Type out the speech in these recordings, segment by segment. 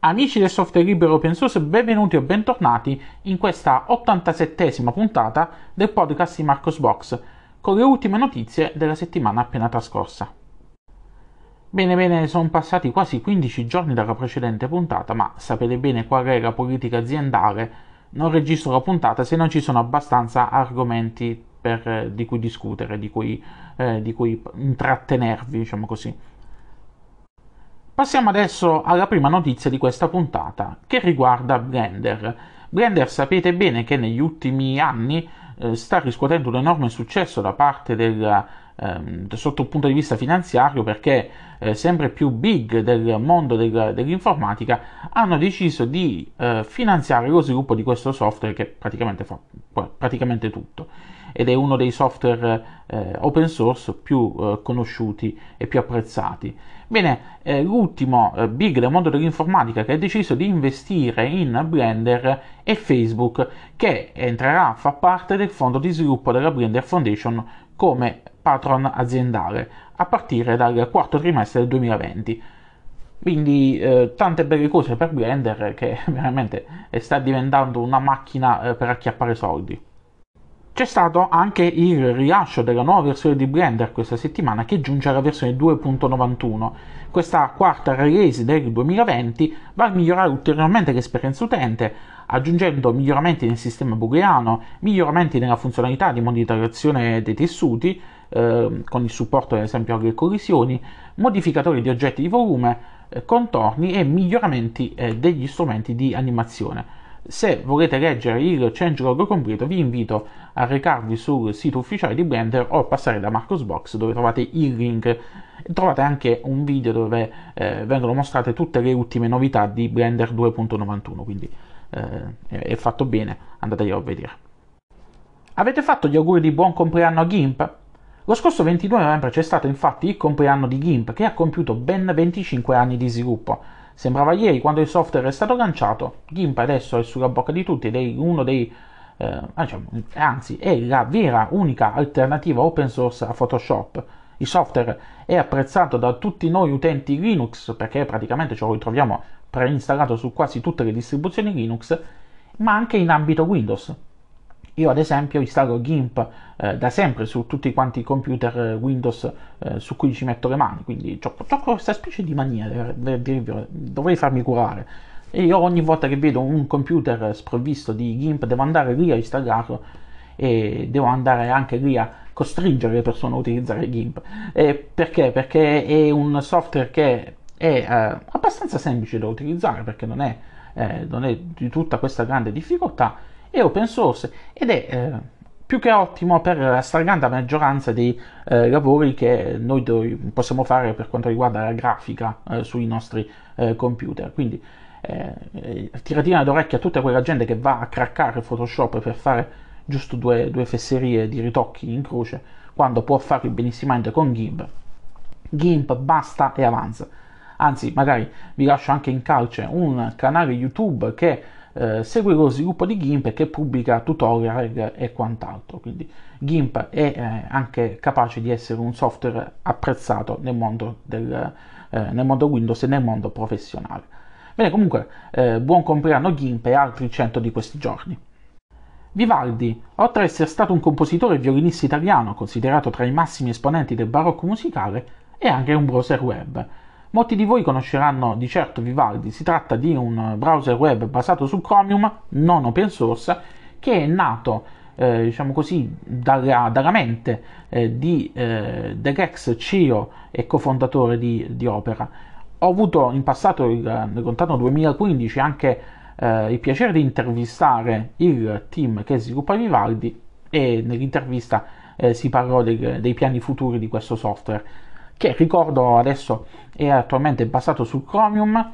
Amici del software libero open source, benvenuti o bentornati in questa 87esima puntata del podcast di Marcos Box con le ultime notizie della settimana appena trascorsa. Bene, bene, sono passati quasi 15 giorni dalla precedente puntata, ma sapete bene qual è la politica aziendale. Non registro la puntata se non ci sono abbastanza argomenti per, eh, di cui discutere, di cui, eh, di cui intrattenervi, diciamo così. Passiamo adesso alla prima notizia di questa puntata, che riguarda Blender. Blender sapete bene che negli ultimi anni eh, sta riscuotendo un enorme successo da parte del, eh, sotto il punto di vista finanziario perché eh, sempre più big del mondo del, dell'informatica hanno deciso di eh, finanziare lo sviluppo di questo software che praticamente fa praticamente tutto ed è uno dei software eh, open source più eh, conosciuti e più apprezzati. Bene, eh, l'ultimo eh, big del mondo dell'informatica che ha deciso di investire in Blender è Facebook, che entrerà a far parte del fondo di sviluppo della Blender Foundation come patron aziendale a partire dal quarto trimestre del 2020. Quindi eh, tante belle cose per Blender che veramente sta diventando una macchina eh, per acchiappare soldi. C'è stato anche il rilascio della nuova versione di Blender questa settimana che giunge alla versione 2.91. Questa quarta release del 2020 va a migliorare ulteriormente l'esperienza utente, aggiungendo miglioramenti nel sistema booleano, miglioramenti nella funzionalità di monitorazione dei tessuti, eh, con il supporto ad esempio alle collisioni, modificatori di oggetti di volume, eh, contorni e miglioramenti eh, degli strumenti di animazione. Se volete leggere il changelog completo vi invito a recarvi sul sito ufficiale di Blender o a passare da Marcosbox dove trovate il link. Trovate anche un video dove eh, vengono mostrate tutte le ultime novità di Blender 2.91 quindi eh, è fatto bene andatelo a vedere. Avete fatto gli auguri di buon compleanno a GIMP? Lo scorso 22 novembre c'è stato infatti il compleanno di GIMP che ha compiuto ben 25 anni di sviluppo Sembrava ieri quando il software è stato lanciato, GIMP adesso è sulla bocca di tutti ed è uno dei eh, diciamo, anzi è la vera unica alternativa open source a Photoshop. Il software è apprezzato da tutti noi utenti Linux perché praticamente ce lo ritroviamo preinstallato su quasi tutte le distribuzioni Linux, ma anche in ambito Windows. Io ad esempio installo GIMP eh, da sempre su tutti quanti i computer eh, Windows eh, su cui ci metto le mani, quindi ho, questa specie di mania, dovrei farmi curare. E io ogni volta che vedo un computer sprovvisto di GIMP devo andare lì a installarlo e devo andare anche lì a costringere le persone a utilizzare GIMP. E perché? Perché è un software che è eh, abbastanza semplice da utilizzare perché non è, eh, non è di tutta questa grande difficoltà è open source ed è eh, più che ottimo per la stragrande maggioranza dei eh, lavori che noi possiamo fare per quanto riguarda la grafica eh, sui nostri eh, computer. Quindi eh, tiratina d'orecchio a tutta quella gente che va a craccare Photoshop per fare giusto due, due fesserie di ritocchi in croce, quando può farli benissimamente con GIMP. GIMP basta e avanza. Anzi, magari vi lascio anche in calce un canale YouTube che eh, segue lo sviluppo di GIMP che pubblica tutorial e quant'altro. Quindi GIMP è eh, anche capace di essere un software apprezzato nel mondo, del, eh, nel mondo Windows e nel mondo professionale. Bene, comunque, eh, buon compleanno GIMP e altri 100 di questi giorni. Vivaldi, oltre ad essere stato un compositore e violinista italiano considerato tra i massimi esponenti del barocco musicale, è anche un browser web Molti di voi conosceranno di certo Vivaldi, si tratta di un browser web basato su Chromium, non open source, che è nato, eh, diciamo così, dalla, dalla mente eh, di, eh, dell'ex CEO e cofondatore di, di, Opera. Ho avuto in passato, il, nel lontano 2015, anche eh, il piacere di intervistare il team che sviluppa Vivaldi e nell'intervista eh, si parlò dei, dei piani futuri di questo software che ricordo adesso è attualmente basato su Chromium,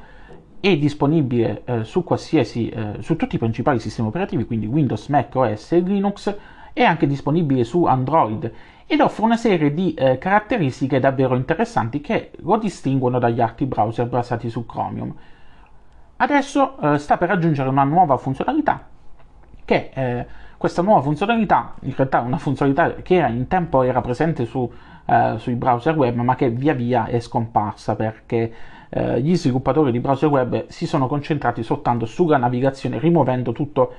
è disponibile eh, su eh, su tutti i principali sistemi operativi, quindi Windows, Mac OS e Linux, è anche disponibile su Android ed offre una serie di eh, caratteristiche davvero interessanti che lo distinguono dagli altri browser basati su Chromium. Adesso eh, sta per aggiungere una nuova funzionalità che eh, questa nuova funzionalità, in realtà una funzionalità che in tempo era presente su, eh, sui browser web, ma che via via è scomparsa perché eh, gli sviluppatori di browser web si sono concentrati soltanto sulla navigazione, rimuovendo tutto,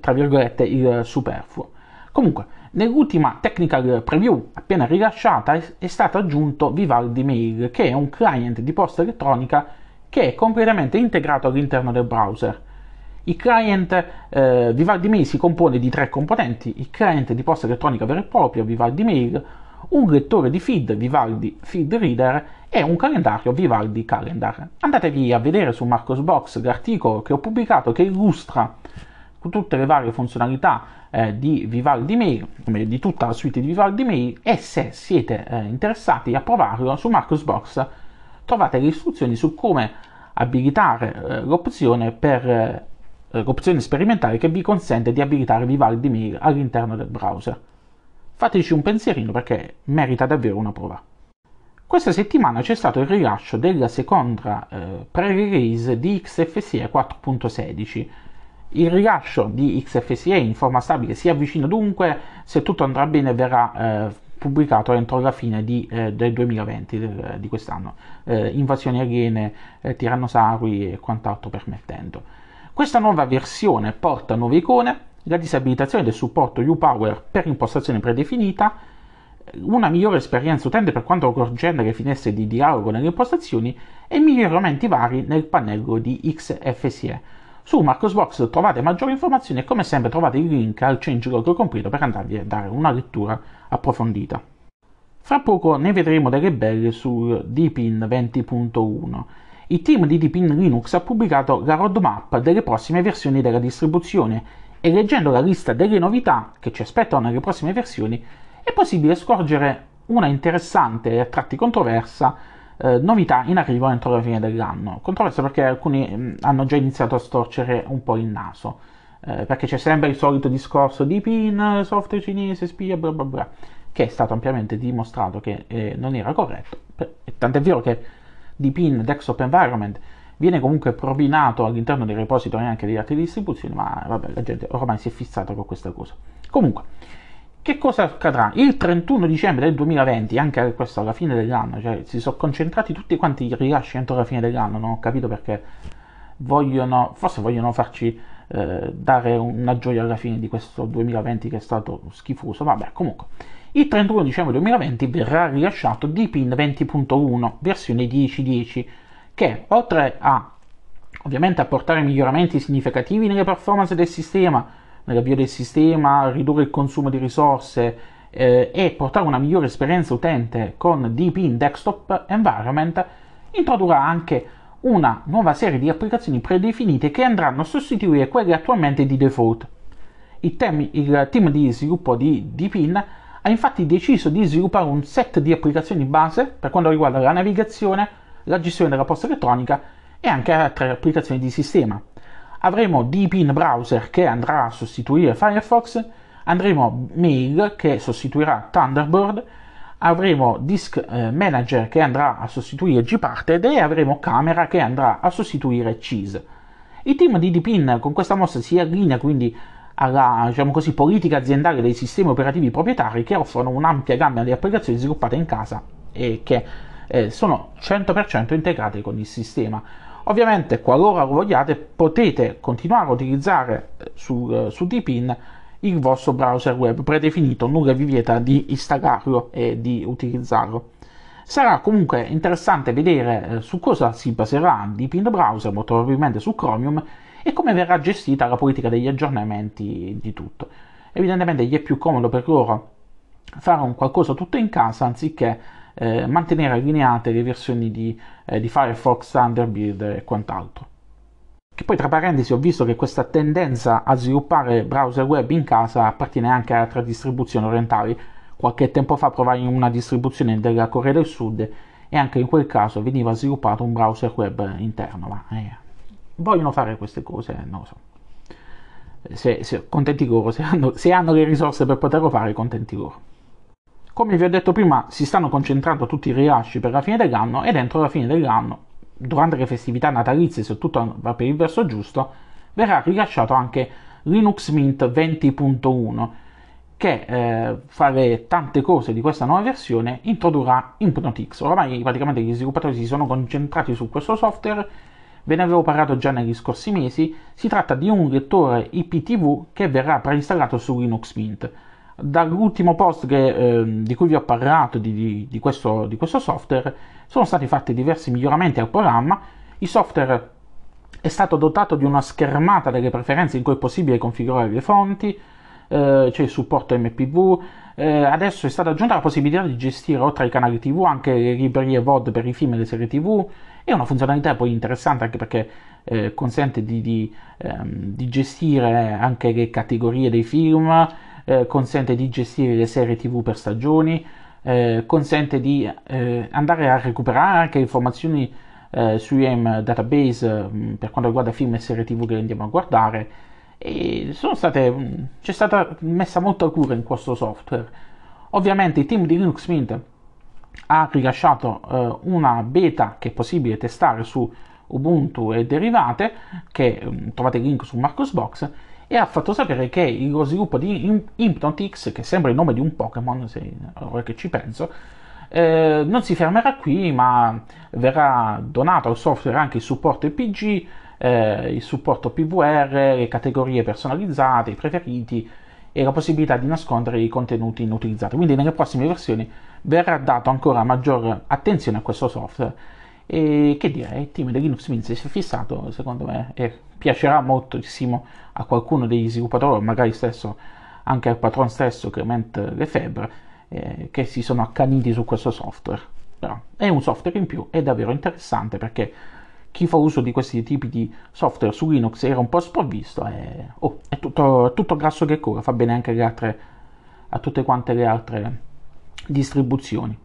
tra virgolette, il superfluo. Comunque, nell'ultima technical preview appena rilasciata è, è stato aggiunto Vivaldi Mail, che è un client di posta elettronica che è completamente integrato all'interno del browser. Il client eh, Vivaldi Mail si compone di tre componenti, il client di posta elettronica vero e proprio, Vivaldi Mail, un lettore di feed Vivaldi Feed Reader e un calendario Vivaldi Calendar. Andatevi a vedere su Marcosbox l'articolo che ho pubblicato che illustra tutte le varie funzionalità eh, di Vivaldi Mail, di tutta la suite di Vivaldi Mail e se siete eh, interessati a provarlo su Marcosbox trovate le istruzioni su come abilitare eh, l'opzione per eh, l'opzione sperimentale che vi consente di abilitare Vivaldi Mail all'interno del browser. Fateci un pensierino perché merita davvero una prova. Questa settimana c'è stato il rilascio della seconda eh, pre-release di XFCE 4.16. Il rilascio di XFCE in forma stabile si avvicina dunque, se tutto andrà bene verrà eh, pubblicato entro la fine di, eh, del 2020, del, di quest'anno. Eh, invasioni aliene, eh, tirannosauri e quant'altro permettendo. Questa nuova versione porta nuove icone, la disabilitazione del supporto UPower per impostazione predefinita, una migliore esperienza utente per quanto concerne le finestre di dialogo nelle impostazioni e miglioramenti vari nel pannello di XFCE. Su Marcosbox trovate maggiori informazioni e come sempre trovate il link al changelog completo per andarvi a dare una lettura approfondita. Fra poco ne vedremo delle belle su Deepin 20.1. Il team di Deepin Linux ha pubblicato la roadmap delle prossime versioni della distribuzione e leggendo la lista delle novità che ci aspettano nelle prossime versioni è possibile scorgere una interessante e a tratti controversa eh, novità in arrivo entro la fine dell'anno. Controversa perché alcuni mh, mm, hanno già iniziato a storcere un po' il naso, eh, perché c'è sempre il solito discorso di PIN, software cinese, spia, bla bla bla, che è stato ampiamente dimostrato che eh, non era corretto. Tant'è vero che di PIN Desktop Environment viene comunque propinato all'interno dei repository anche di altre distribuzioni, ma vabbè, la gente ormai si è fissata con questa cosa. Comunque, che cosa accadrà? Il 31 dicembre del 2020, anche questo alla fine dell'anno, cioè si sono concentrati tutti quanti i rilasci entro la fine dell'anno, non ho capito perché vogliono, forse vogliono farci eh, dare una gioia alla fine di questo 2020 che è stato schifoso, vabbè comunque. Il 31 dicembre 2020 verrà rilasciato DPIN 20.1 versione 10.10 che oltre a ovviamente apportare miglioramenti significativi nelle performance del sistema, nell'avvio del sistema, ridurre il consumo di risorse eh, e portare una migliore esperienza utente con Deep in Desktop Environment, introdurrà anche una nuova serie di applicazioni predefinite che andranno a sostituire quelle attualmente di default. Il, tem- il team di sviluppo di Deepin ha infatti deciso di sviluppare un set di applicazioni base per quanto riguarda la navigazione, la gestione della posta elettronica e anche altre applicazioni di sistema avremo Deepin Browser che andrà a sostituire Firefox, andremo Mail che sostituirà Thunderbird, avremo Disk eh, Manager che andrà a sostituire Gparted e avremo Camera che andrà a sostituire Cheese. Il team di Deepin con questa mossa si allinea quindi alla diciamo così, politica aziendale dei sistemi operativi proprietari che offrono un'ampia gamma di applicazioni sviluppate in casa e che eh, sono 100% integrate con il sistema. Ovviamente, qualora lo vogliate, potete continuare a utilizzare eh, su, uh, su Deepin il vostro browser web predefinito, nulla vi vieta di installarlo e di utilizzarlo. Sarà comunque interessante vedere eh, su cosa si baserà Deepin Browser, molto probabilmente su Chromium, e come verrà gestita la politica degli aggiornamenti di tutto. Evidentemente gli è più comodo per loro fare un qualcosa tutto in casa anziché eh, mantenere allineate le versioni di, eh, di Firefox, Thunderbird e quant'altro. Che poi tra parentesi ho visto che questa tendenza a sviluppare browser web in casa appartiene anche a altre distribuzioni orientali. Qualche tempo fa provai una distribuzione della Corea del Sud e anche in quel caso veniva sviluppato un browser web interno, ma eh, vogliono fare queste cose, non lo so. Se, se, contenti loro, se hanno, se hanno le risorse per poterlo fare, contenti loro. Come vi ho detto prima, si stanno concentrando tutti i rilasci per la fine dell'anno e dentro la fine dell'anno, durante le festività natalizie, se tutto va per il verso giusto, verrà rilasciato anche Linux Mint 20.1 che eh, fare tante cose di questa nuova versione introdurrà Hypnotix. Ormai praticamente gli sviluppatori si sono concentrati su questo software, ve ne avevo parlato già negli scorsi mesi, si tratta di un lettore IPTV che verrà preinstallato su Linux Mint. Dall'ultimo post che, eh, di cui vi ho parlato di, di, di, questo, di questo software sono stati fatti diversi miglioramenti al programma, il software è stato dotato di una schermata delle preferenze in cui è possibile configurare le fonti, eh, c'è il supporto MPV, eh, adesso è stata aggiunta la possibilità di gestire oltre ai canali TV anche le librerie VOD per i film e le serie TV, è una funzionalità poi interessante anche perché eh, consente di, di, ehm, di, gestire anche le categorie dei film, eh, consente di gestire le serie TV per stagioni, eh, consente di eh, andare a recuperare anche informazioni eh, sui M database mh, mm, per quanto riguarda film e serie TV che andiamo a guardare e state, mm, c'è stata messa molta cura in questo software. Ovviamente il team di Linux Mint ha rilasciato eh, una beta che è possibile testare su Ubuntu e derivate, che mh, mm, trovate il link su Marcosbox, e ha fatto sapere che lo sviluppo di Hypnotix, che sembra il nome di un Pokémon, se ora che ci penso, eh, non si fermerà qui, ma verrà donato al software anche il supporto EPG, eh, il supporto PVR, le categorie personalizzate, i preferiti e la possibilità di nascondere i contenuti inutilizzati. Quindi nelle prossime versioni verrà dato ancora maggiore attenzione a questo software. E che dire, il team di Linux Mint si è fissato, secondo me, e piacerà moltissimo a qualcuno degli sviluppatori, magari stesso anche al patron stesso Clement Lefebvre, eh, che si sono accaniti su questo software. Però è un software in più, è davvero interessante perché chi fa uso di questi tipi di software su Linux era un po' sprovvisto e oh, è tutto, tutto grasso che corre, fa bene anche altre, a tutte quante le altre distribuzioni.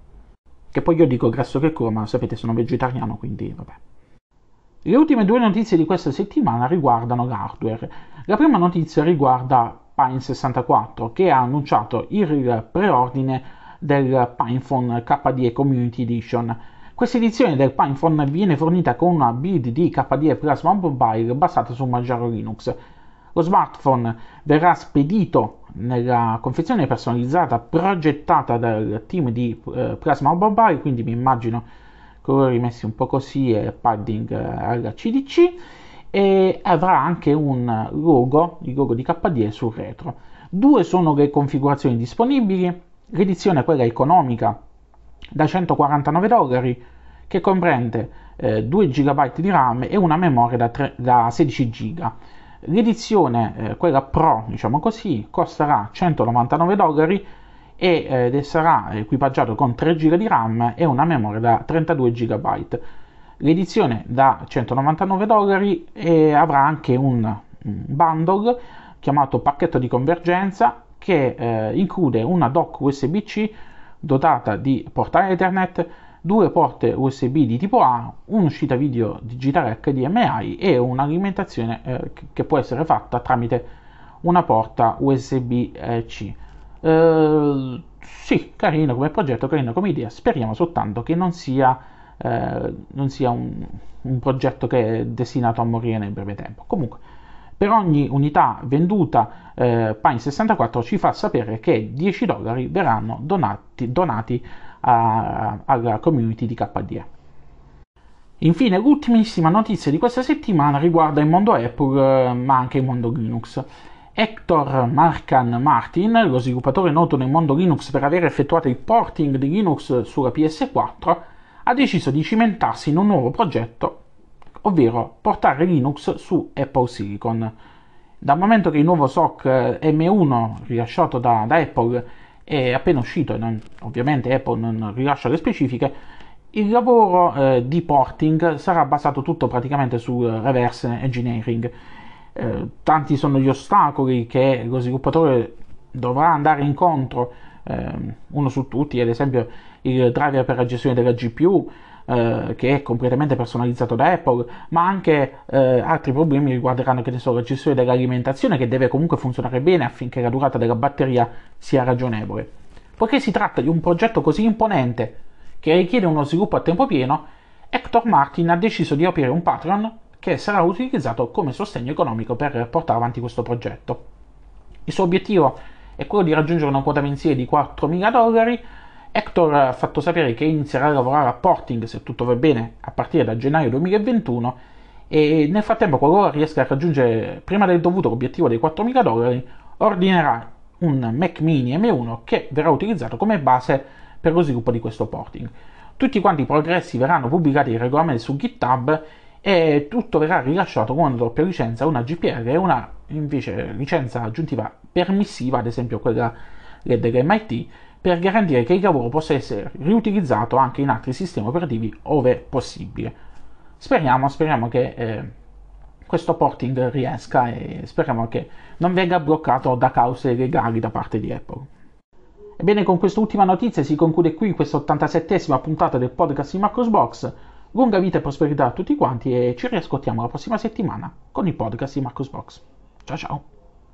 Che poi io dico grasso che corre, ma sapete sono vegetariano, quindi vabbè. Le ultime due notizie di questa settimana riguardano l'hardware. La prima notizia riguarda Pine64 che ha annunciato il preordine del PinePhone KDE Community Edition questa edizione del PinePhone viene fornita con una build di KDE Plasma Mobile basata su Manjaro Linux. Lo smartphone verrà spedito nella confezione personalizzata progettata dal team di eh, Plasma Mobile, quindi mi immagino colori messi un po' così e padding eh, alla CDC e avrà anche un logo, il logo di KDE sul retro. Due sono le configurazioni disponibili, l'edizione quella economica da 149 dollari che comprende eh, 2 GB di RAM e una memoria da, 3, da 16 GB. L'edizione, eh, quella Pro, diciamo così, costerà 199 dollari eh, sarà equipaggiato con 3 GB di RAM e una memoria da 32 GB. L'edizione da 199 dollari avrà anche un, un bundle chiamato pacchetto di convergenza che eh, include una dock USB-C dotata di portale Ethernet, due porte USB di tipo A, un'uscita video digitale HDMI e un'alimentazione eh, che può essere fatta tramite una porta USB-C. Eh, sì, carino come progetto, carino come idea, speriamo soltanto che non sia, eh, non sia un, un progetto che è destinato a morire nel breve tempo. Comunque, per ogni unità venduta eh, Pine64 ci fa sapere che 10 dollari verranno donati, donati alla community di KDE. Infine, l'ultimissima notizia di questa settimana riguarda il mondo Apple, eh, ma anche il mondo Linux. Hector Marcan Martin, lo sviluppatore noto nel mondo Linux per aver effettuato il porting di Linux sulla PS4, ha deciso di cimentarsi in un nuovo progetto ovvero portare Linux su Apple Silicon. Dal momento che il nuovo SOC eh, M1 rilasciato da, da Apple è appena uscito e non, ovviamente Apple non rilascia le specifiche, il lavoro eh, di porting sarà basato tutto praticamente su reverse engineering. Eh, tanti sono gli ostacoli che lo sviluppatore dovrà andare incontro, eh, uno su tutti, ad esempio il driver per la gestione della GPU, eh, che è completamente personalizzato da Apple, ma anche eh, altri problemi riguarderanno che ne so, la gestione dell'alimentazione che deve comunque funzionare bene affinché la durata della batteria sia ragionevole. Poiché si tratta di un progetto così imponente che richiede uno sviluppo a tempo pieno, Hector Martin ha deciso di aprire un Patreon che sarà utilizzato come sostegno economico per portare avanti questo progetto. Il suo obiettivo è quello di raggiungere una quota mensile di 4.000 dollari. Hector ha fatto sapere che inizierà a lavorare a Porting, se tutto va bene, a partire da gennaio 2021 e nel frattempo, qualora riesca a raggiungere prima del dovuto l'obiettivo dei 4.000 dollari, ordinerà un Mac mini M1 che verrà utilizzato come base per lo sviluppo di questo porting. Tutti quanti i progressi verranno pubblicati regolarmente su GitHub e tutto verrà rilasciato con una doppia licenza, una GPL e una invece licenza aggiuntiva permissiva, ad esempio quella dell'MIT, per garantire che il lavoro possa essere riutilizzato anche in altri sistemi operativi ove possibile. Speriamo, speriamo che eh, questo porting riesca e speriamo che non venga bloccato da cause legali da parte di Apple. Ebbene, con quest'ultima notizia si conclude qui questa 87esima puntata del podcast di Marcosbox. Lunga vita e prosperità a tutti quanti e ci riascoltiamo la prossima settimana con il podcast di Marcosbox. Ciao ciao!